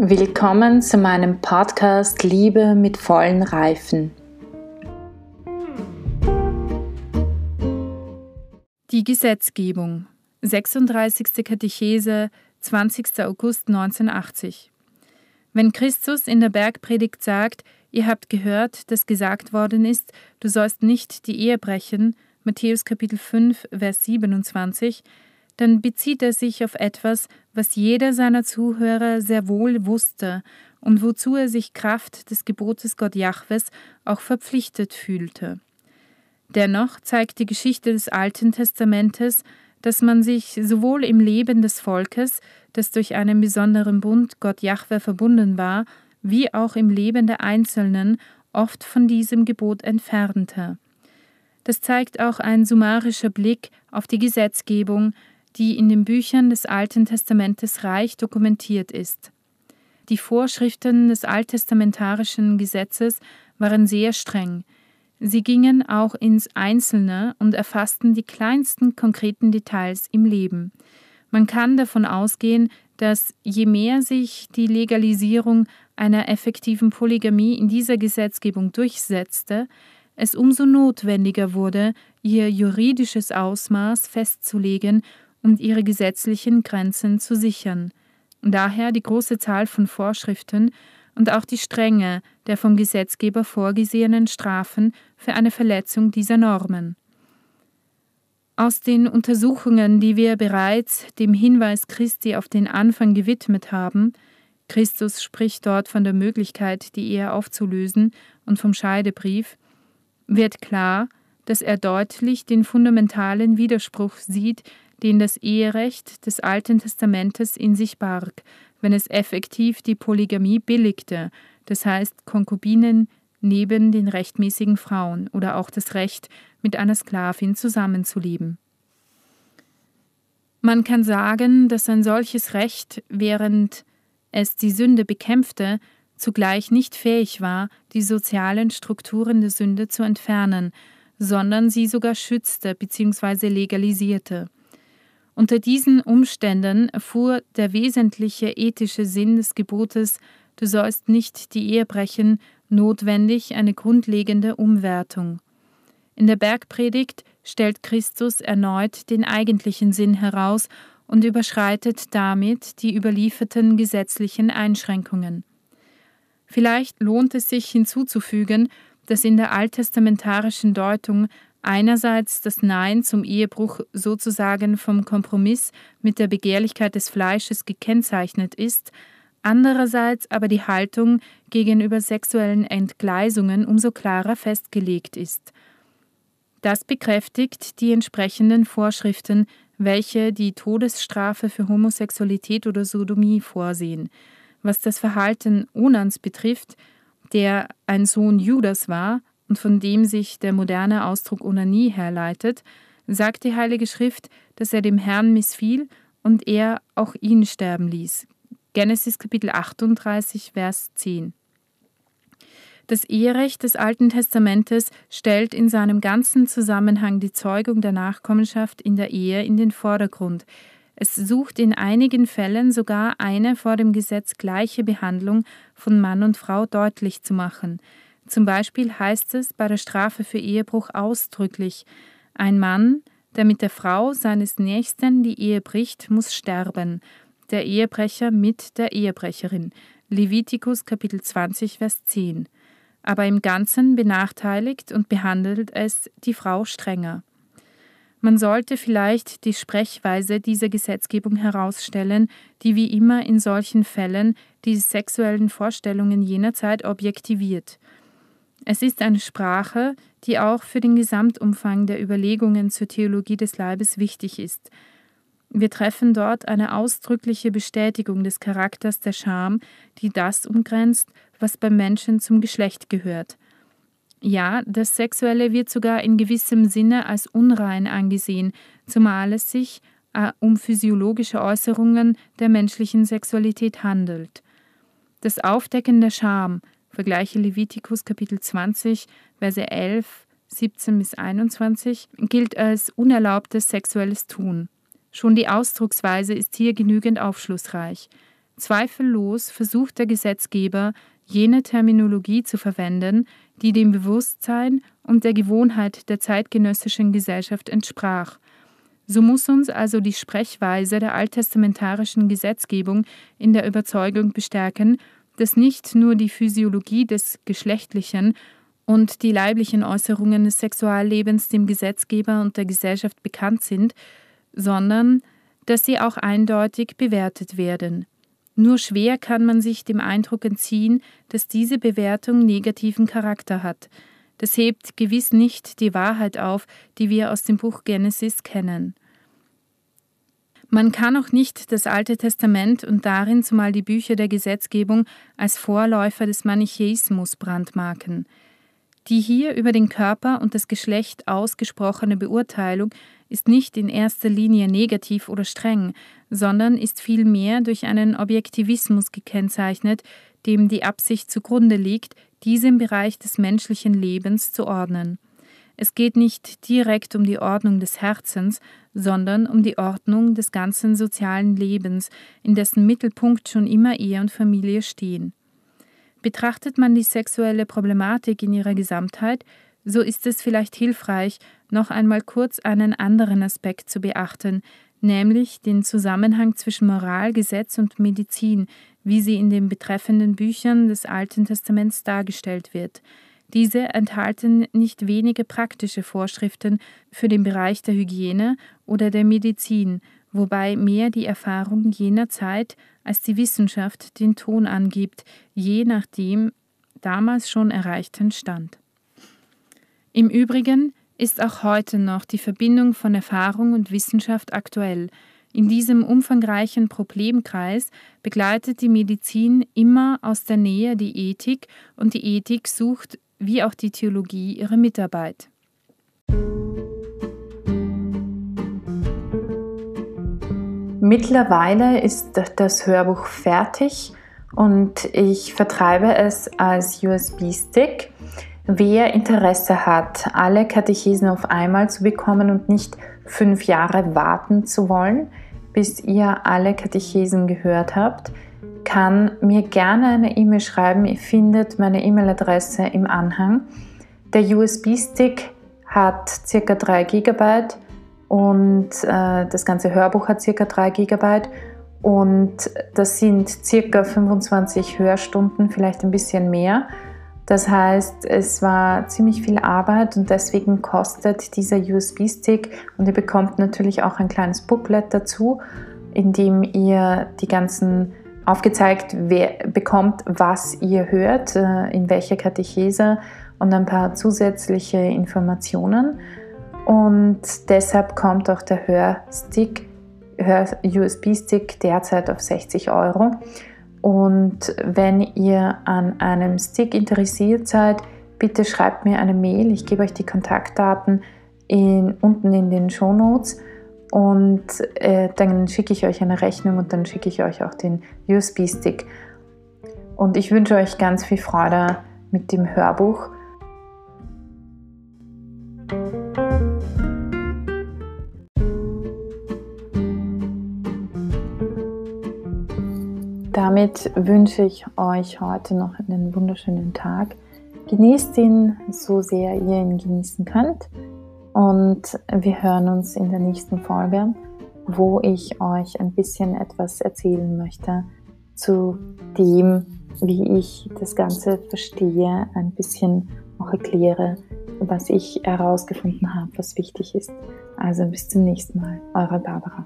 Willkommen zu meinem Podcast Liebe mit vollen Reifen. Die Gesetzgebung 36. Katechese 20. August 1980 Wenn Christus in der Bergpredigt sagt, ihr habt gehört, dass gesagt worden ist, du sollst nicht die Ehe brechen, Matthäus Kapitel 5, Vers 27, dann bezieht er sich auf etwas, was jeder seiner Zuhörer sehr wohl wusste und wozu er sich Kraft des Gebotes Gott Jahwes auch verpflichtet fühlte. Dennoch zeigt die Geschichte des Alten Testamentes, dass man sich sowohl im Leben des Volkes, das durch einen besonderen Bund Gott Jahwe verbunden war, wie auch im Leben der Einzelnen oft von diesem Gebot entfernte. Das zeigt auch ein summarischer Blick auf die Gesetzgebung, die in den Büchern des Alten Testamentes reich dokumentiert ist. Die Vorschriften des alttestamentarischen Gesetzes waren sehr streng. Sie gingen auch ins Einzelne und erfassten die kleinsten konkreten Details im Leben. Man kann davon ausgehen, dass je mehr sich die Legalisierung einer effektiven Polygamie in dieser Gesetzgebung durchsetzte, es umso notwendiger wurde, ihr juridisches Ausmaß festzulegen und ihre gesetzlichen Grenzen zu sichern. Daher die große Zahl von Vorschriften und auch die Strenge der vom Gesetzgeber vorgesehenen Strafen für eine Verletzung dieser Normen. Aus den Untersuchungen, die wir bereits dem Hinweis Christi auf den Anfang gewidmet haben, Christus spricht dort von der Möglichkeit, die Ehe aufzulösen und vom Scheidebrief, wird klar, dass er deutlich den fundamentalen Widerspruch sieht, den das Eherecht des Alten Testamentes in sich barg, wenn es effektiv die Polygamie billigte, das heißt Konkubinen neben den rechtmäßigen Frauen oder auch das Recht, mit einer Sklavin zusammenzuleben. Man kann sagen, dass ein solches Recht, während es die Sünde bekämpfte, zugleich nicht fähig war, die sozialen Strukturen der Sünde zu entfernen, sondern sie sogar schützte bzw. legalisierte. Unter diesen Umständen erfuhr der wesentliche ethische Sinn des Gebotes Du sollst nicht die Ehe brechen notwendig eine grundlegende Umwertung. In der Bergpredigt stellt Christus erneut den eigentlichen Sinn heraus und überschreitet damit die überlieferten gesetzlichen Einschränkungen. Vielleicht lohnt es sich hinzuzufügen, dass in der alttestamentarischen Deutung einerseits das Nein zum Ehebruch sozusagen vom Kompromiss mit der Begehrlichkeit des Fleisches gekennzeichnet ist, andererseits aber die Haltung gegenüber sexuellen Entgleisungen umso klarer festgelegt ist. Das bekräftigt die entsprechenden Vorschriften, welche die Todesstrafe für Homosexualität oder Sodomie vorsehen. Was das Verhalten Onans betrifft, der ein Sohn Judas war, und von dem sich der moderne Ausdruck Onanie herleitet, sagt die Heilige Schrift, dass er dem Herrn missfiel und er auch ihn sterben ließ. Genesis Kapitel 38, Vers 10. Das Eherecht des Alten Testamentes stellt in seinem ganzen Zusammenhang die Zeugung der Nachkommenschaft in der Ehe in den Vordergrund. Es sucht in einigen Fällen sogar eine vor dem Gesetz gleiche Behandlung von Mann und Frau deutlich zu machen. Zum Beispiel heißt es bei der Strafe für Ehebruch ausdrücklich, ein Mann, der mit der Frau seines Nächsten die Ehe bricht, muss sterben, der Ehebrecher mit der Ehebrecherin. Levitikus Kapitel 20, Vers 10. Aber im Ganzen benachteiligt und behandelt es die Frau strenger. Man sollte vielleicht die Sprechweise dieser Gesetzgebung herausstellen, die wie immer in solchen Fällen die sexuellen Vorstellungen jener Zeit objektiviert. Es ist eine Sprache, die auch für den Gesamtumfang der Überlegungen zur Theologie des Leibes wichtig ist. Wir treffen dort eine ausdrückliche Bestätigung des Charakters der Scham, die das umgrenzt, was beim Menschen zum Geschlecht gehört. Ja, das Sexuelle wird sogar in gewissem Sinne als unrein angesehen, zumal es sich äh, um physiologische Äußerungen der menschlichen Sexualität handelt. Das Aufdecken der Scham, vergleiche Levitikus Kapitel 20, Verse 11, 17 bis 21, gilt als unerlaubtes sexuelles Tun. Schon die Ausdrucksweise ist hier genügend aufschlussreich. Zweifellos versucht der Gesetzgeber, jene Terminologie zu verwenden, die dem Bewusstsein und der Gewohnheit der zeitgenössischen Gesellschaft entsprach. So muss uns also die Sprechweise der alttestamentarischen Gesetzgebung in der Überzeugung bestärken, dass nicht nur die Physiologie des Geschlechtlichen und die leiblichen Äußerungen des Sexuallebens dem Gesetzgeber und der Gesellschaft bekannt sind, sondern dass sie auch eindeutig bewertet werden. Nur schwer kann man sich dem Eindruck entziehen, dass diese Bewertung negativen Charakter hat. Das hebt gewiss nicht die Wahrheit auf, die wir aus dem Buch Genesis kennen. Man kann auch nicht das Alte Testament und darin zumal die Bücher der Gesetzgebung als Vorläufer des Manichäismus brandmarken. Die hier über den Körper und das Geschlecht ausgesprochene Beurteilung ist nicht in erster Linie negativ oder streng, sondern ist vielmehr durch einen Objektivismus gekennzeichnet, dem die Absicht zugrunde liegt, diese im Bereich des menschlichen Lebens zu ordnen. Es geht nicht direkt um die Ordnung des Herzens, sondern um die Ordnung des ganzen sozialen Lebens, in dessen Mittelpunkt schon immer Ehe und Familie stehen. Betrachtet man die sexuelle Problematik in ihrer Gesamtheit, so ist es vielleicht hilfreich, noch einmal kurz einen anderen Aspekt zu beachten, nämlich den Zusammenhang zwischen Moral, Gesetz und Medizin, wie sie in den betreffenden Büchern des Alten Testaments dargestellt wird. Diese enthalten nicht wenige praktische Vorschriften für den Bereich der Hygiene oder der Medizin, wobei mehr die Erfahrung jener Zeit als die Wissenschaft den Ton angibt, je nach dem damals schon erreichten Stand. Im Übrigen ist auch heute noch die Verbindung von Erfahrung und Wissenschaft aktuell. In diesem umfangreichen Problemkreis begleitet die Medizin immer aus der Nähe die Ethik und die Ethik sucht, wie auch die Theologie, ihre Mitarbeit. Mittlerweile ist das Hörbuch fertig und ich vertreibe es als USB-Stick. Wer Interesse hat, alle Katechesen auf einmal zu bekommen und nicht fünf Jahre warten zu wollen, bis ihr alle Katechesen gehört habt, kann mir gerne eine E-Mail schreiben. Ihr findet meine E-Mail-Adresse im Anhang. Der USB-Stick hat ca. 3 GB und äh, das ganze Hörbuch hat ca. 3 GB und das sind ca. 25 Hörstunden, vielleicht ein bisschen mehr. Das heißt, es war ziemlich viel Arbeit und deswegen kostet dieser USB-Stick und ihr bekommt natürlich auch ein kleines Booklet dazu, in dem ihr die ganzen aufgezeigt wer, bekommt, was ihr hört, äh, in welcher Katechese und ein paar zusätzliche Informationen. Und deshalb kommt auch der Hörstick, Hör-USB-Stick derzeit auf 60 Euro. Und wenn ihr an einem Stick interessiert seid, bitte schreibt mir eine Mail. Ich gebe euch die Kontaktdaten in, unten in den Show Notes und äh, dann schicke ich euch eine Rechnung und dann schicke ich euch auch den USB-Stick. Und ich wünsche euch ganz viel Freude mit dem Hörbuch. Damit wünsche ich euch heute noch einen wunderschönen Tag. Genießt ihn so sehr ihr ihn genießen könnt. Und wir hören uns in der nächsten Folge, wo ich euch ein bisschen etwas erzählen möchte zu dem, wie ich das Ganze verstehe, ein bisschen auch erkläre, was ich herausgefunden habe, was wichtig ist. Also bis zum nächsten Mal, eure Barbara.